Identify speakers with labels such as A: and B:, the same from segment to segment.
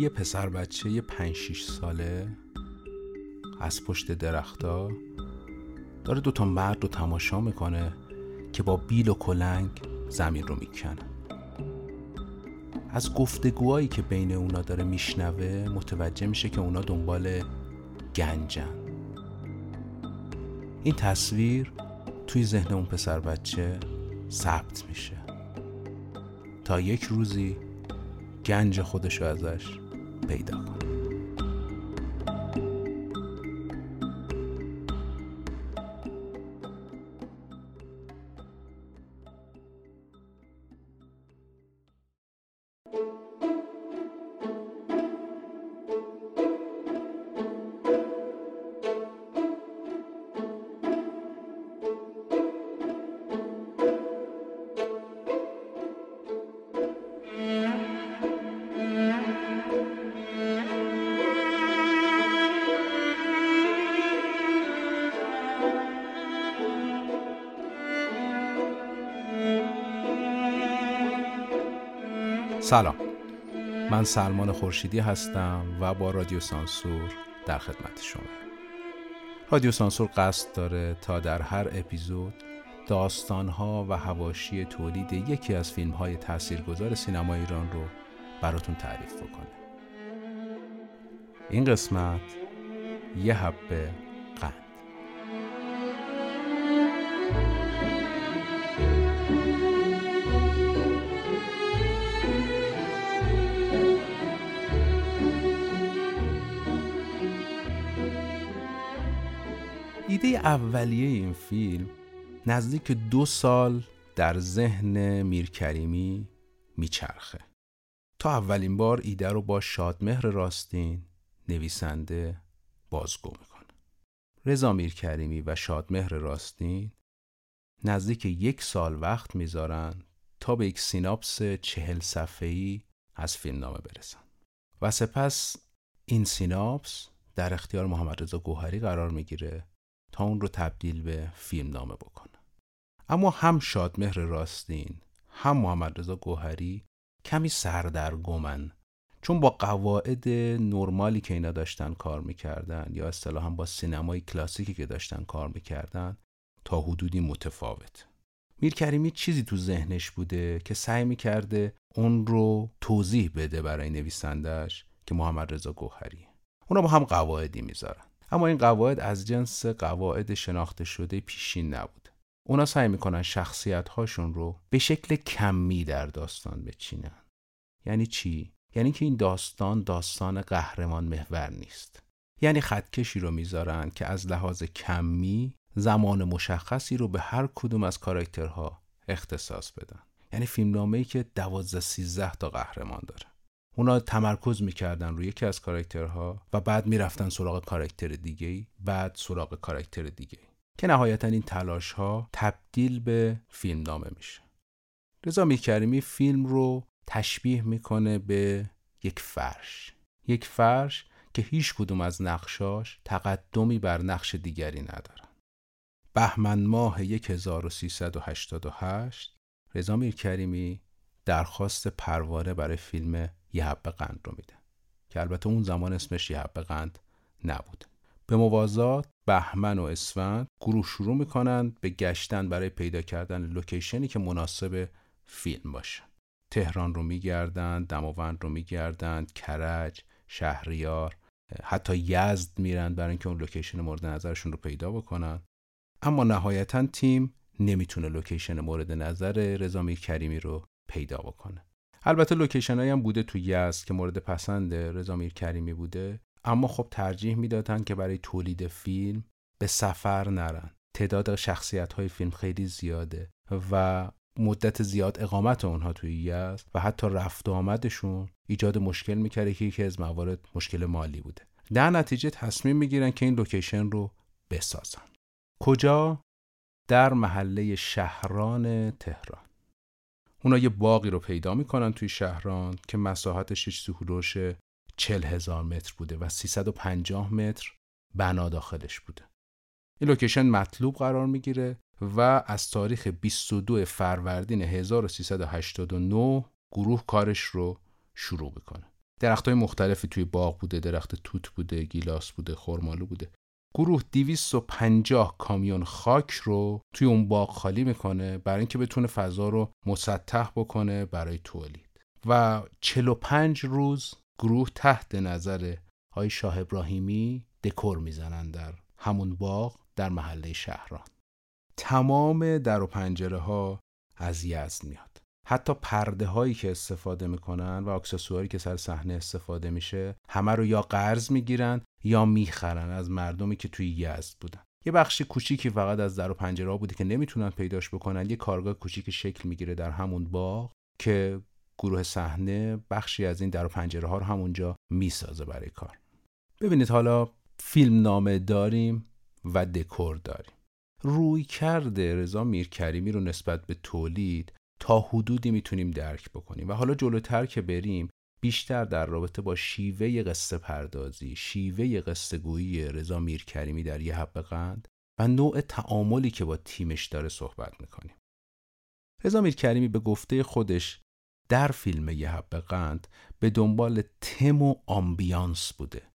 A: یه پسر بچه یه پنج شیش ساله از پشت درختا داره دوتا مرد رو تماشا می‌کنه که با بیل و کلنگ زمین رو می‌کنه از گفتگوهایی که بین اونا داره میشنوه متوجه میشه که اونا دنبال گنجن. این تصویر توی ذهن اون پسر بچه ثبت میشه. تا یک روزی گنج خودشو ازش پیدا سلام. من سلمان خورشیدی هستم و با رادیو سانسور در خدمت شما. رادیو سانسور قصد داره تا در هر اپیزود داستانها و هواشی تولید یکی از فیلم های تاثیرگذار سینما ایران رو براتون تعریف بکنه. این قسمت یه حبه ایده اولیه این فیلم نزدیک دو سال در ذهن میرکریمی میچرخه. تا اولین بار ایده رو با شادمهر راستین نویسنده بازگو می‌کنه. رضا میرکریمی و شادمهر راستین نزدیک یک سال وقت می‌ذارن تا به یک سیناپس چهل صفحه‌ای از فیلم نامه برسن. و سپس این سیناپس در اختیار محمد رضا گوهری قرار می‌گیره تا اون رو تبدیل به فیلم نامه بکنه. اما هم شادمهر راستین هم محمد رضا گوهری کمی سردرگمن. چون با قواعد نرمالی که اینا داشتن کار می‌کردن یا اصطلاحا با سینمای کلاسیکی که داشتن کار می‌کردن تا حدودی متفاوت. میرکریمی چیزی تو ذهنش بوده که سعی می‌کرده اون رو توضیح بده برای نویسندش که محمد رضا گوهری. اونا با هم قواعدی می‌ذارن. اما این قواعد از جنس قواعد شناخته شده پیشین نبود. اونا سعی می‌کنن شخصیت هاشون رو به شکل کمی در داستان بچینن. یعنی چی؟ یعنی که این داستان داستان قهرمان محور نیست. یعنی خطکشی رو می‌ذارن که از لحاظ کمی زمان مشخصی رو به هر کدوم از کاراکترها اختصاص بدن. یعنی فیلمنامه ای که دوازده سیزده تا قهرمان داره. اونا تمرکز می‌کردن روی یکی از کاراکترها و بعد می‌رفتن سراغ کاراکتر دیگه بعد سراغ کاراکتر دیگه که نهایتا این تلاش ها تبدیل به فیلم نامه میشه. رضا میرکریمی فیلم رو تشبیه می‌کنه به یک فرش. یک فرش که هیچ کدوم از نقشاش تقدمی بر نقش دیگری ندارن. بهمن ماه 1388 رضا میرکریمی درخواست پروانه برای فیلم یه حبه قند رو میده. که البته اون زمان اسمش یه حبه قند نبود. به موازات بهمن و اسفند گروه شروع می‌کنن به گشتن برای پیدا کردن لوکیشنی که مناسب فیلم باشه. تهران رو میگردند دماوند رو میگردند کرج شهریار حتی یزد میرن برای اینکه اون لوکیشن مورد نظرشون رو پیدا بکنن. اما نهایتا تیم نمی‌تونه لوکیشن مورد نظر رضا کریمی رو پیدا بکنه. البته لوکیشن هایی هم بوده تو یزد که مورد پسند رضا میرکریمی بوده اما خب ترجیح می‌دادن که برای تولید فیلم به سفر نرن. تعداد شخصیت های فیلم خیلی زیاده و مدت زیاد اقامت اونها توی یزد و حتی رفت و آمدشون ایجاد مشکل می‌کرده که یکی از موارد مشکل مالی بوده. در نتیجه تصمیم می‌گیرن که این لوکیشن رو بسازن. کجا؟ در محله شهران تهران. اونا یه باغی رو پیدا می‌کنن توی شهران که مساحتش هیچ سهولوش چل هزار متر بوده و 350 متر بنا داخلش بوده. این لوکیشن مطلوب قرار می‌گیره و از تاریخ 22 فروردین 1389 گروه کارش رو شروع می‌کنه. درخت های مختلفی توی باغ بوده درخت توت بوده گیلاس بوده خرمالو بوده. گروه 250 کامیون خاک رو توی اون باغ خالی می‌کنه برای اینکه بتونه فضا رو مسطح بکنه برای تولید. و 45 روز گروه تحت نظر های شاه ابراهیمی دکور می‌زنن در همون باغ در محله شهران. تمام در و پنجره ها از یزد میاد. حتی پرده هایی که استفاده می‌کنن و اکسسواری که سر صحنه استفاده میشه همه رو یا قرض می‌گیرن یا می‌خرن از مردمی که توی یزد بودن. یه بخشی کوچیکی فقط از در و پنجره بوده که نمی‌تونن پیداش بکنن. یه کارگاه کوچیک شکل می‌گیره در همون باغ که گروه صحنه بخشی از این در و پنجره ها رو همونجا می‌سازه برای کار. ببینید حالا فیلم نامه داریم و دکور داریم. روی کرده رضا میرکریمی رو نسبت به تولید تا حدودی می‌تونیم درک بکنیم. و حالا جلوتر که بریم بیشتر در رابطه با شیوه قصه پردازی شیوه قصه گویی رضا میرکریمی در یه حب قند و نوع تعاملی که با تیمش داره صحبت می‌کنیم. رضا میرکریمی به گفته خودش در فیلم یه حب قند به دنبال تم و آمبیانس بوده.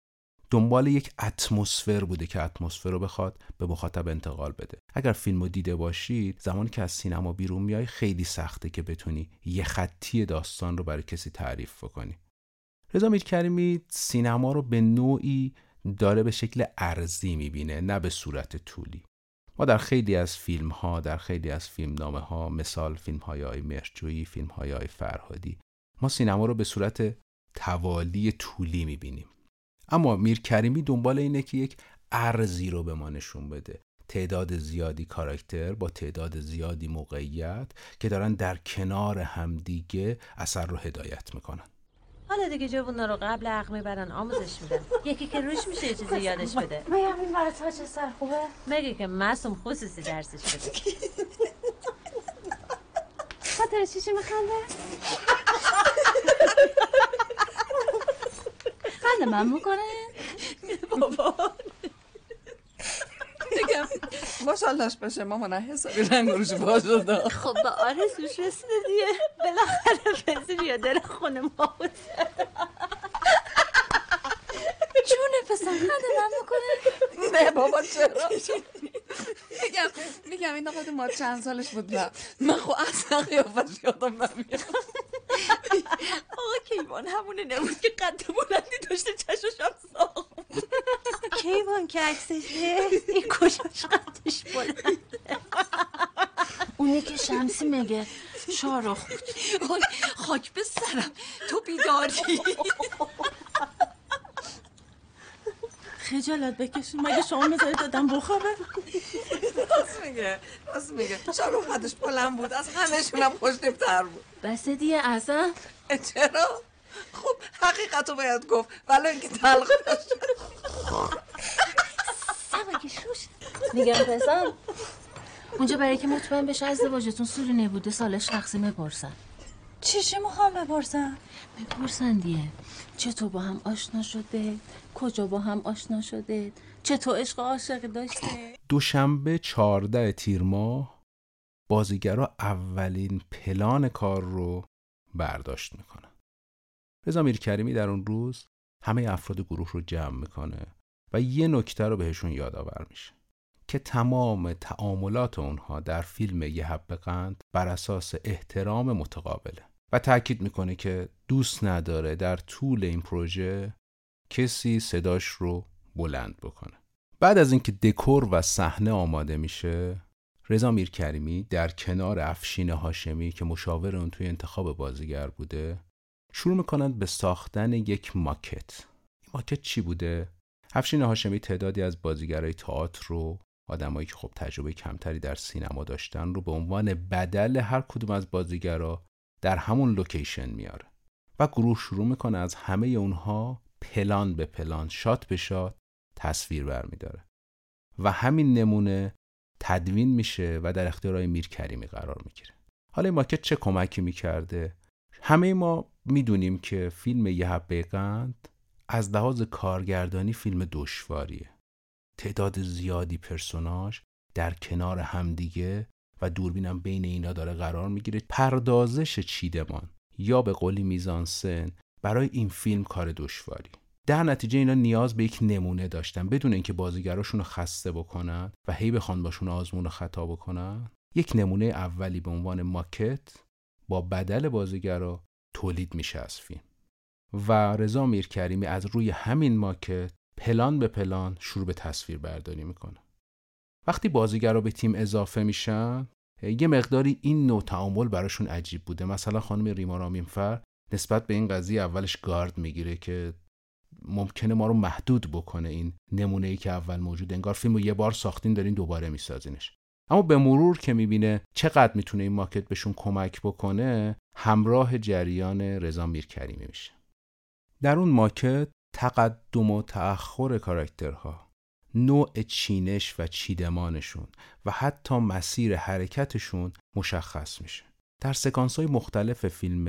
A: دنبال یک اتمسفر بوده که اتمسفر رو بخواد به مخاطب انتقال بده. اگر فیلم رو دیده باشید زمانی که از سینما بیرون میای خیلی سخته که بتونی یه خطی داستان رو برای کسی تعریف بکنی. رضا میرکریمی سینما رو به نوعی داره به شکل ارزی می‌بینه نه به صورت طولی. ما در خیلی از فیلم ها در خیلی از فیلم نامه ها مثال فیلم های آی مرجویی فیلم های آی فرهادی ما سینما رو به صورت توالی طولی می‌بینیم. اما میر کریمی دنبال اینه که یک ارزی رو به ما نشون بده. تعداد زیادی کاراکتر با تعداد زیادی موقعیت که دارن در کنار همدیگه اثر رو هدایت می‌کنن.
B: حالا دیگه جوونا رو قبل عقل می‌برن آموزش میدن. یکی که روش میشه یه چیزی یادش بده.
C: مگه این برای چه سر خوبه؟
B: مگه که معصوم خصوصی درسش بده.
C: خاطر چی میخنده؟ خنده من می‌کنه
B: بابا.
D: میگم. ماشاللهش بشه مامان حسابی رنگ روش با شده
B: خب به آرزوش رسیده دیگه. بالاخره بنزین یا دل خونه ما بود.
C: جونه پسر خنده من می‌کنه.
D: نه بابا چرا؟ میگم میگم این آقا ما چند سالش بود؟ نه. من خب اصلا قیافش یادم نمیاد.
B: آقا کیوان همونه نبود که قد بلندی داشته چشمش هم ساخت. کیوان که عکسشه این کجاش قدش بلند
C: اونی که شمسی میگه شارخ بود
D: خاک به سرم تو بیداری.
C: خجالت بکشین مگه شما می‌ذارید دادم بخوابه؟
D: راست میگه راست میگه. شاروخ قدش بلند بود از همهشون هم خوشتیبتر بود.
C: بس دیگه
D: اه، چرا؟ خب حقیقت رو باید گفت ولی اینکه تلخ باشه.
C: سمگه شوش؟ میگم پسر. اونجا برای که مطمئن بشه ازدواجتون سوری نبوده سالش تقسیم بپرسن.
E: چیشی می‌خوام بپرسم؟
C: بپرسن دیگه. چطور با هم آشنا شده؟ کجا با هم آشنا شده؟ چطور عشق و عاشقی داشته؟
A: دوشنبه 14 تیر ماه بازیگرا اولین پلان کار رو برداشت می‌کنن. رضا میرکریمی در اون روز همه افراد گروه رو جمع می‌کنه و یه نکته رو بهشون یادآور میشه که تمام تعاملات اونها در فیلم یه حب قند بر اساس احترام متقابله. و تاکید می‌کنه که دوست نداره در طول این پروژه کسی صداش رو بلند بکنه. بعد از اینکه دکور و صحنه آماده میشه رضا میرکریمی در کنار افشین هاشمی که مشاور اون توی انتخاب بازیگر بوده شروع می‌کنند به ساختن یک ماکت. این ماکت چی بوده؟ افشین هاشمی تعدادی از بازیگرای تئاتر رو آدمایی که خب تجربه کمتری در سینما داشتن رو به عنوان بدل هر کدوم از بازیگرا در همون لوکیشن میاره و گروه شروع می‌کنه از همه اونها پلان به پلان شات به شات تصویر برمیداره و همین نمونه تدوین میشه و در اختیار آقای میرکریمی قرار می‌گیره. حالا این ماکت چه کمکی می‌کرده؟ همه ما می‌دونیم که فیلم یه حبه قند از لحاظ کارگردانی فیلم دشواریه. تعداد زیادی پرسوناژ در کنار همدیگه و دوربینم بین اینا داره قرار می‌گیره. پردازش چیدمان. یا به قولی میزانسن برای این فیلم کار دشواری. در نتیجه اینا نیاز به یک نمونه داشتن. بدون اینکه بازیگراشون رو خسته بکنن و هی بخوان باشون آزمون و خطا بکنن یک نمونه اولی به عنوان ماکت با بدل بازیگرا تولید میشه از فیلم. و رضا میرکریمی از روی همین ماکت پلان به پلان شروع به تصویر برداری می‌کنه. وقتی بازیگرا به تیم اضافه میشن یه مقداری این نوع تعامل براشون عجیب بوده. مثلا خانم ریما رامینفر نسبت به این قضیه اولش گارد می‌گیره که ممکنه ما رو محدود بکنه این نمونه ای که اول موجود. انگار فیلم رو یه بار ساختین دارین دوباره میسازینش. اما به مرور که می‌بینه چقدر می‌تونه این ماکت بهشون کمک بکنه همراه جریان رضا میرکریمی میشه. در اون ماکت تقدم و تأخر کاراکترها. نوع چینش و چیدمانشون و حتی مسیر حرکتشون مشخص میشه. در سکانس های مختلف فیلم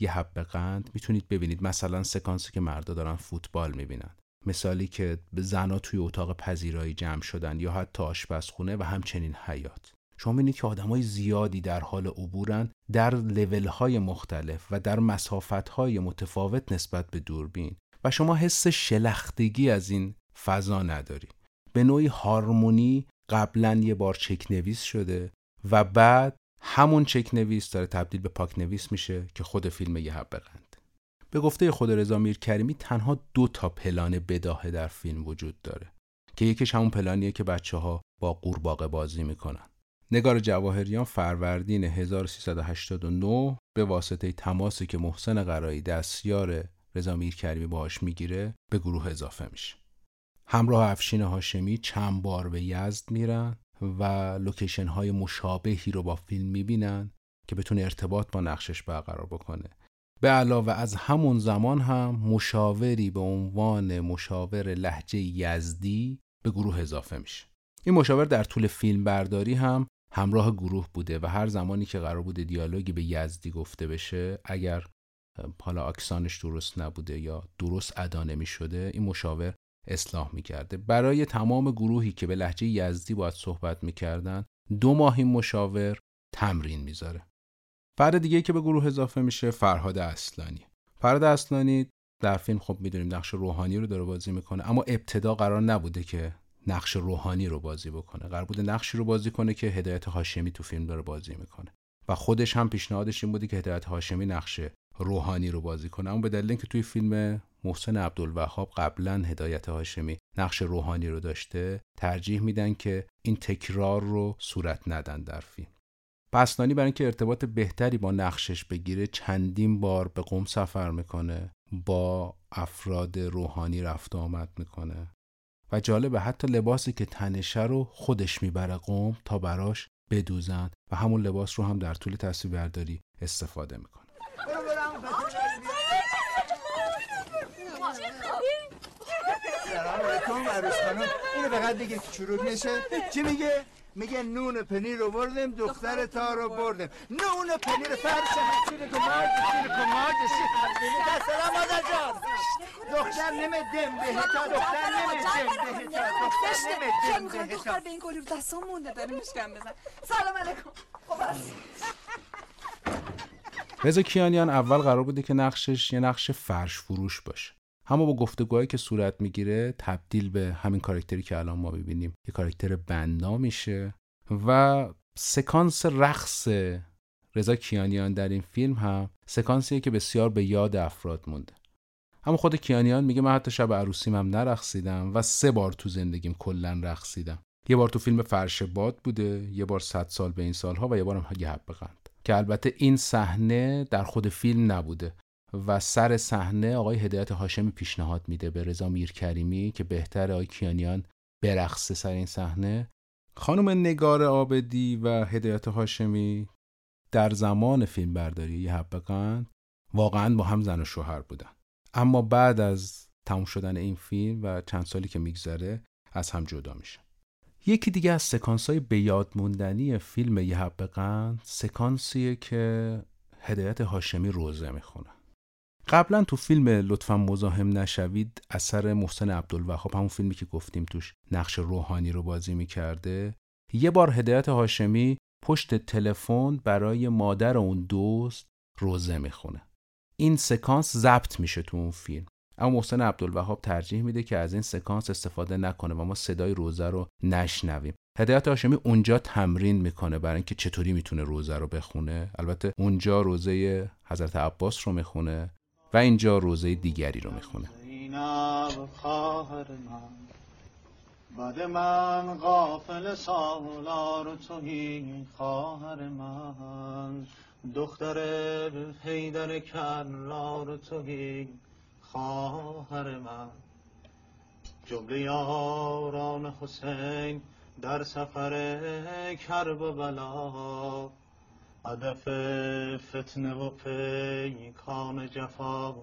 A: یه حب قند می‌تونید ببینید. مثلا سکانسی که مردا دارن فوتبال می‌بینن. مثالی که زنا توی اتاق پذیرایی جمع شدن یا حتی آشپزخونه و همچنین حیات شما می‌بینید که آدمای زیادی در حال عبورن در لول های مختلف و در مسافت های متفاوت نسبت به دوربین. و شما حس شلختگی از این فضا نداری. به نوعی هارمونی قبلا یه بار چک نویس شده و بعد همون چک نویس داره تبدیل به پاک نویس میشه که خود فیلم یه حب به گفته خود رضا کریمی تنها دو تا پلان بداهه در فیلم وجود داره که یکیش همون پلانیه که بچه ها با قورباغه بازی می‌کنن. نگار جواهریان فروردین 1389 به واسطه تماسی که محسن قرایی دستیار رضا کریمی باهاش می‌گیره به گروه اضافه میشه. همراه افشین هاشمی چند بار به یزد میرن و لوکیشن های مشابهی رو با فیلم می‌بینن که بتونه ارتباط با نقشش برقرار بکنه. به علاوه از همون زمان هم مشاوری به عنوان مشاور لحجه یزدی به گروه اضافه میشه. این مشاور در طول فیلم برداری هم همراه گروه بوده و هر زمانی که قرار بوده دیالوگی به یزدی گفته بشه اگر حالا اکسانش درست نبوده یا درست ادا نمی شده این مشاور اصلاح می‌کرده. برای تمام گروهی که به لحجه یزدی باید صحبت می‌کردن دو ماه این مشاور تمرین می‌ذاره. فرد دیگه که به گروه اضافه میشه فرهاد اصلانی. فرهاد اصلانی در فیلم خب می‌دونیم نقش روحانی رو داره بازی می‌کنه اما ابتدا قرار نبوده که نقش روحانی رو بازی بکنه. قرار بوده نقشی رو بازی کنه که هدایت هاشمی تو فیلم داره بازی می‌کنه. و خودش هم پیشنهادش این بوده که هدایت هاشمی نقش روحانی رو بازی کنه. اما به دلیل اینکه توی فیلم محسن عبدالوهاب قبلا هدایت هاشمی نقش روحانی رو داشته ترجیح میدن که این تکرار رو صورت ندن در فیلم. پسنانی برای اینکه ارتباط بهتری با نقشش بگیره چندین بار به قوم سفر می‌کنه با افراد روحانی رفت و آمد می‌کنه. و جالبه حتی لباسی که تنشه رو خودش می‌بره قوم تا براش بدوزن و همون لباس رو هم در طول تصویربرداری استفاده می‌کنه.
F: سلام عروس خانم اینو فقط بگیر که چروک نشه چی میگه؟ میگه نون پنیر رو بردیم دختر تا رو بردیم. نون پنیر فرش چیره کمارد چیره کمارد چیره سلام مادر جان. دختر نمیدم بهتا دختر نمیدم بهتا دختر نمیدم بهتا
D: دختر به این گلی رو دستان مونده داره میشکم بزن سلام علیکم. خب
A: رضا کیانیان اول قرار بوده که نقشش یه نقش فرش فروش باشه. اما با گفتگوهایی که صورت می‌گیره تبدیل به همین کارکتری که الان ما ببینیم یه کاراکتر بنا میشه و سکانس رقص رضا کیانیان در این فیلم هم سکانسیه که بسیار به یاد افراد مونده. اما خود کیانیان میگه من حتی شب عروسیم هم نرقصیدم و سه بار تو زندگیم کلا رقصیدم. یه بار تو فیلم فرش باد بوده یه بار صد سال به این سالها و یه بارم یه حب که البته این صحنه در خود فیلم نبوده. و سر صحنه آقای هدایت هاشمی پیشنهاد میده به رضا میرکریمی که بهتر آقای کیانیان برقصه سر این صحنه. خانم نگار آبدی و هدایت هاشمی در زمان فیلم برداری یه واقعا با هم زن و شوهر بودن. اما بعد از تموم شدن این فیلم و چند سالی که میگذره از هم جدا میشن. یکی دیگه از سکانس های به یاد موندنی فیلم یه سکانسیه که هدایت هاشمی روزه می‌خونه. قبلا تو فیلم لطفا مزاحم نشوید اثر محسن عبدالوهاب همون فیلمی که گفتیم توش نقش روحانی رو بازی می‌کرده. یه بار هدایت هاشمی پشت تلفن برای مادر اون دوست روزه می‌خونه. این سکانس ضبط میشه تو اون فیلم. اما محسن عبدالوهاب ترجیح میده که از این سکانس استفاده نکنه و ما صدای روزه رو نشنویم. هدایت هاشمی اونجا تمرین می‌کنه برای اینکه چطوری می‌تونه روزه رو بخونه. البته اونجا روزه حضرت عباس رو می‌خونه. و اینجا روزه دیگری رو می‌خونه. بعد من غافل سالار توهی خواهر من. دختر حیدر کرار توهی خواهر من. جمله یاران حسین در سفر کرب و بلا. هدف فتنه و پیکان جفا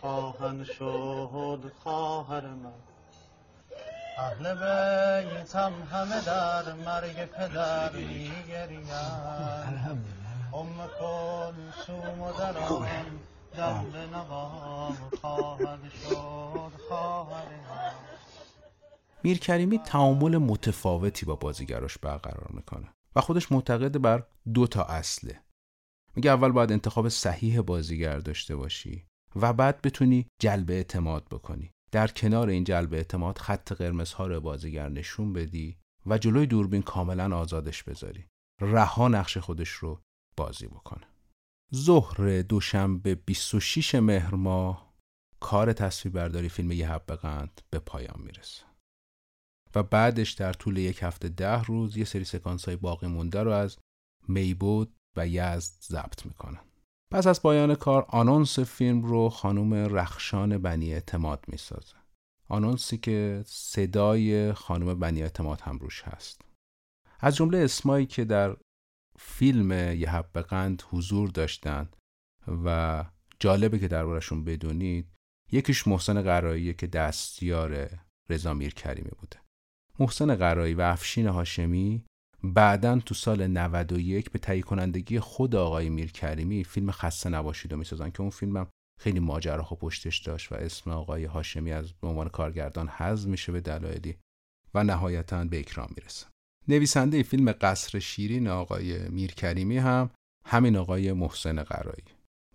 A: خواهن شد خواهر من. اهل بیتم همه در مرگ پدر میگریم ام کلسوم و در آن دم به نوام خواهد شد خواهر میر کریمی تعامل متفاوتی با بازیگراش برقرار می‌کنه. و خودش معتقد بر دو تا اصله. میگه اول باید انتخاب صحیح بازیگر داشته باشی و بعد بتونی جلب اعتماد بکنی. در کنار این جلب اعتماد خط قرمزها رو بازیگر نشون بدی و جلوی دوربین کاملا آزادش بذاری. رها نقش خودش رو بازی بکنه. ظهر دوشنبه 26 مهر ماه کار تصویربرداری فیلم یه حب قند به پایان می‌رسه. و بعدش در طول یک هفته ده روز یه سری سکانس های باقی مونده رو از میبود و یزد ضبط می‌کنن. پس از پایان کار آنونس فیلم رو خانم رخشان بنی اعتماد می‌سازه. آنونسی که صدای خانم بنی اعتماد هم روش هست. از جمله اسمایی که در فیلم یه قند حضور داشتن و جالبه که دربارشون بدونید یکیش محسن قراییه که دستیار رضا کریمی بوده. محسن قرایی و افشین هاشمی بعدا تو سال 91 به تهیه کنندگی خود آقای میرکریمی فیلم خسته نباشید رو می‌سازن که اون فیلمم خیلی ماجراها پشتش داشت و اسم آقای هاشمی از به عنوان کارگردان حذف میشه به دلایلی و نهایتا به اکرام می‌رسه. نویسنده فیلم قصر شیرین آقای میرکریمی هم همین آقای محسن قرایی.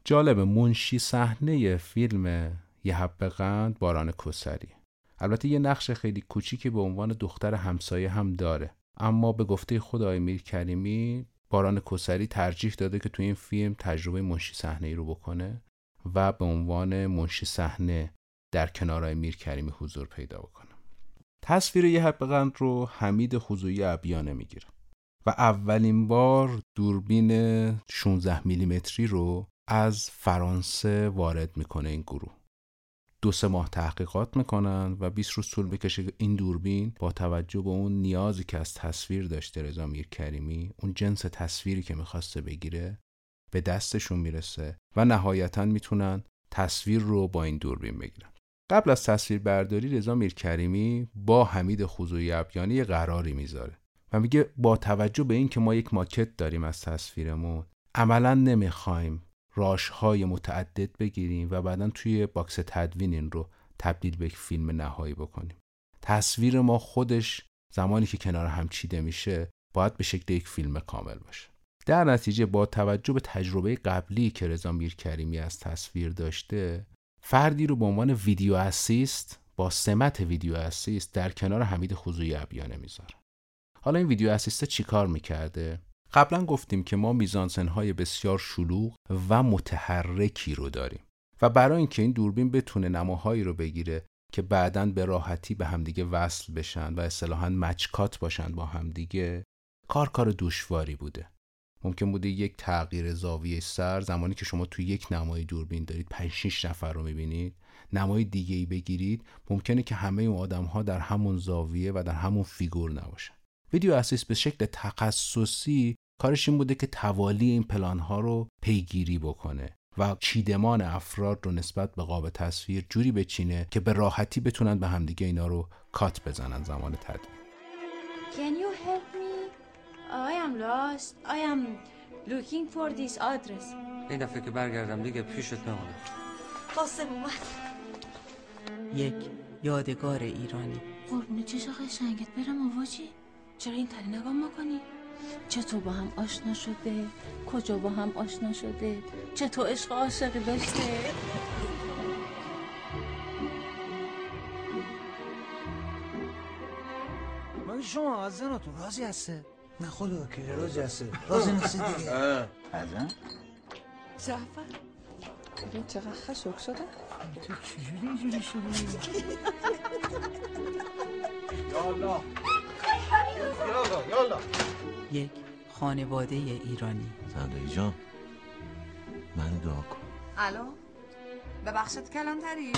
A: جالب منشی صحنه فیلم یه حب قند باران کسری البته یه نقش خیلی کوچیکی به عنوان دختر همسایه هم داره. اما به گفته خود آقای میر کریمی باران کسری ترجیح داده که تو این فیلم تجربه منشی صحنه ای رو بکنه و به عنوان منشی صحنه در کنار میر کریمی حضور پیدا بکنه. تصویر یه قند رو حمید خضویی ابیانه می‌گیره و اولین بار دوربین 16 میلیمتری رو از فرانسه وارد می‌کنه این گروه. دو سه ماه تحقیقات می‌کنن و 20 روز طول بکشه این دوربین با توجه به اون نیازی که از تصویر داشته رضا میر کریمی اون جنس تصویری که می‌خواسته بگیره به دستشون می‌رسه و نهایتا می‌تونن تصویر رو با این دوربین بگیرن. قبل از تصویر برداری رضا کریمی با حمید خوزوی ابیانی قراری می‌ذاره و میگه با توجه به اینکه ما یک ماکت داریم از تصویرمون عملا نمی‌خوایم های متعدد بگیریم و بعدا توی box تدوین این رو تبدیل به فیلم نهایی بکنیم. تصویر ما خودش زمانی که کنار هم چیده میشه باید به شکل یک فیلم کامل باشه. در نتیجه با توجه به تجربه قبلی که رضا میرکریمی از تصویر داشته فردی رو به عنوان video assist با سمت video assist در کنار حمید خضوعی ابیانه می‌ذاره. حالا این ویدیو اسیست چیکار می‌کرده؟ قبلا گفتیم که ما میزانسنهای بسیار شلوغ و متحرکی رو داریم و برای اینکه این دوربین بتونه نماهایی رو بگیره که بعدا به راحتی به همدیگه وصل بشن و اصطلاحا مچکات باشن با همدیگه کار کار دشواری بوده. ممکن بوده یک تغییر زاویه سر زمانی که شما توی یک نمای دوربین دارید 5 6 نفر رو می‌بینید نمای دیگه ای بگیرید ممکنه که همه اون آدم ها در همون زاویه و در همون فیگور نباشن. ویدیو اسیست به شکل تخصصی کارش این بوده که توالی این پلان ها رو پیگیری بکنه و چیدمان افراد رو نسبت به قاب تصویر جوری بچینه که به راحتی بتونن به همدیگه اینا رو کات بزنن زمان تدوین
B: Can you help me? I am lost. I am looking for this address.
G: این دفعه که برگردم دیگه پیشت نمونه
B: قاسم اومد
C: یک یادگار ایرانی قربون چشم قشنگت برم آواجی چرا این تری نگاه کنی؟ چطور با هم آشنا شده؟ کجا با هم آشنا شده؟ چطور عشق عاشقی داشته؟
F: مگه شما از زناتون راضی هسته؟ نه خدا که راضی هسته. راضی نیستی دیگه. ازن
D: جعفر ببین چقدر خشک شده.
F: تو چجوری اینجوری شدی؟
H: یک خانواده ایرانی.
I: زندگی جان من دعا کن.
D: الو؟ ببخشید کلانتری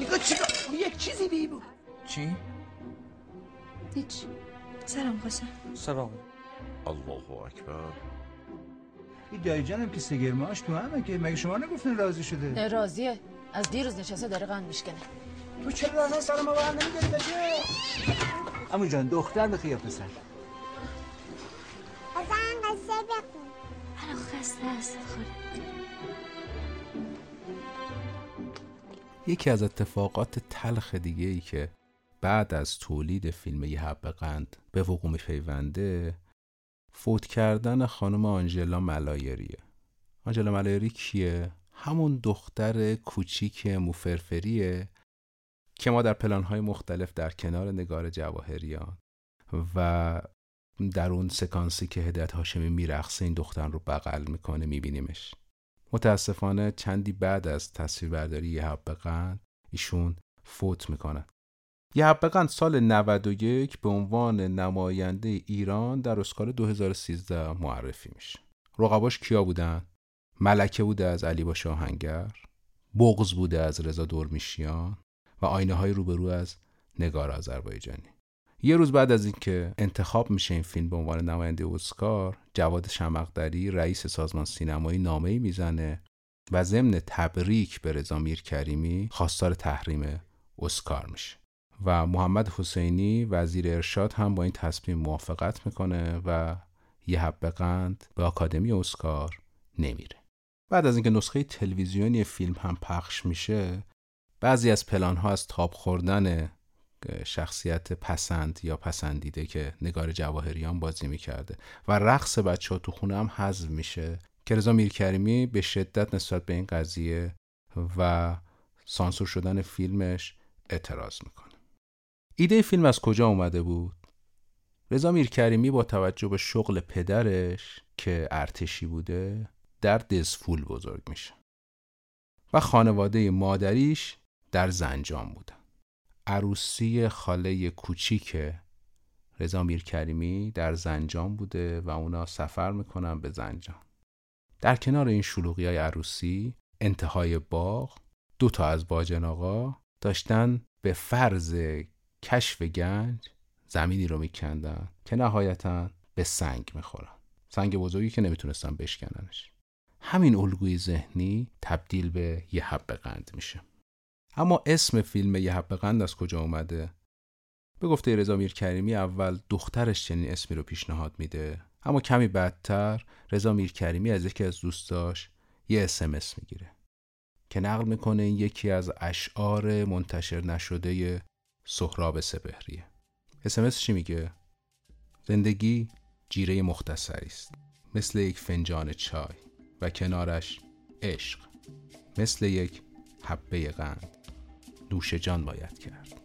F: نگاه چیکار؟ یک چیزی بی بود. چی؟
E: هیچ. سلام قاسم.
G: سلام.
I: الله اکبر.
F: این دایی جانم که سگرماش تو همه که مگه شما نگفتین راضی شده؟
E: راضیه. از دیروز نشسته داره قند میشکنه.
F: تو چرا سر ما برم نمیداری؟ بگه امو جان دختر به خیاه پسر.
E: الان خسته است خوره
A: یکی از اتفاقات تلخ دیگه ای که بعد از تولید فیلم یه حب قند به وقوع میپیونده فوت کردن خانم آنژلا ملایریه. آنژلا ملایری کیه؟ همون دختر کوچیک موفرفریه که ما در پلانهای مختلف در کنار نگار جواهریان و در اون سکانسی که هدایت هاشمی میرقصه این دختر رو بغل می‌کنه میبینیمش. متاسفانه چندی بعد از تصویربرداری یه حب قند ایشون فوت می‌کنن یه حب قند سال 91 به عنوان نماینده ایران در اسکار 2013 معرفی میشه. رقباش کیا بودن؟ ملکه بوده از علی با شاهنگر بغز بوده از رضا دورمیشیان و آینه های روبرو از نگار آذربایجانی. یه روز بعد از اینکه انتخاب میشه این فیلم به عنوان نماینده اسکار جواد شمقدری رئیس سازمان سینمایی نامه می‌زنه و ضمن تبریک به رضا میرکریمی خواستار تحریم اسکار میشه. و محمد حسینی وزیر ارشاد هم با این تصمیم موافقت می‌کنه و یه حب قند به آکادمی اسکار نمیره. بعد از اینکه نسخه تلویزیونی فیلم هم پخش میشه بعضی از پلان ها از تاب خوردن شخصیت پسند یا پسندیده که نگار جواهریان بازی می‌کرده و رقص بچه ها تو خونه هم حذف میشه که رضا میرکریمی به شدت نسبت به این قضیه و سانسور شدن فیلمش اعتراض می‌کنه ایده فیلم از کجا اومده بود؟ رضا میرکریمی با توجه به شغل پدرش که ارتشی بوده در دزفول بزرگ میشه و خانواده مادریش در زنجان بودن عروسی خاله کوچیک رضا میرکریمی در زنجان بوده و اونا سفر می‌کنن به زنجان. در کنار این شلوغی های عروسی انتهای باغ دو تا از باجن آقا داشتن به فرض کشف گنج زمینی رو میکندن که نهایتا به سنگ می‌خورن. سنگ بزرگی که نمی‌تونستن بشکننش. همین الگوی ذهنی تبدیل به یه حب قند میشه. اما اسم فیلم یه حب قند از کجا اومده؟ به گفته رضا میرکریمی اول دخترش چنین اسمی رو پیشنهاد میده. اما کمی بعدتر رضا میرکریمی از یکی از دوستاش یه اسمس می‌گیره. که نقل می‌کنه این یکی از اشعار منتشر نشده سهراب سپهریه. اسمس چی میگه؟ زندگی جیره مختصری است. مثل یک فنجان چای و کنارش عشق. مثل یک حبه قند. نوش جان باید کرد.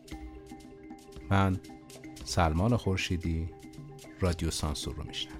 A: من سلمان خورشیدی رادیو سانسور رو میشنوید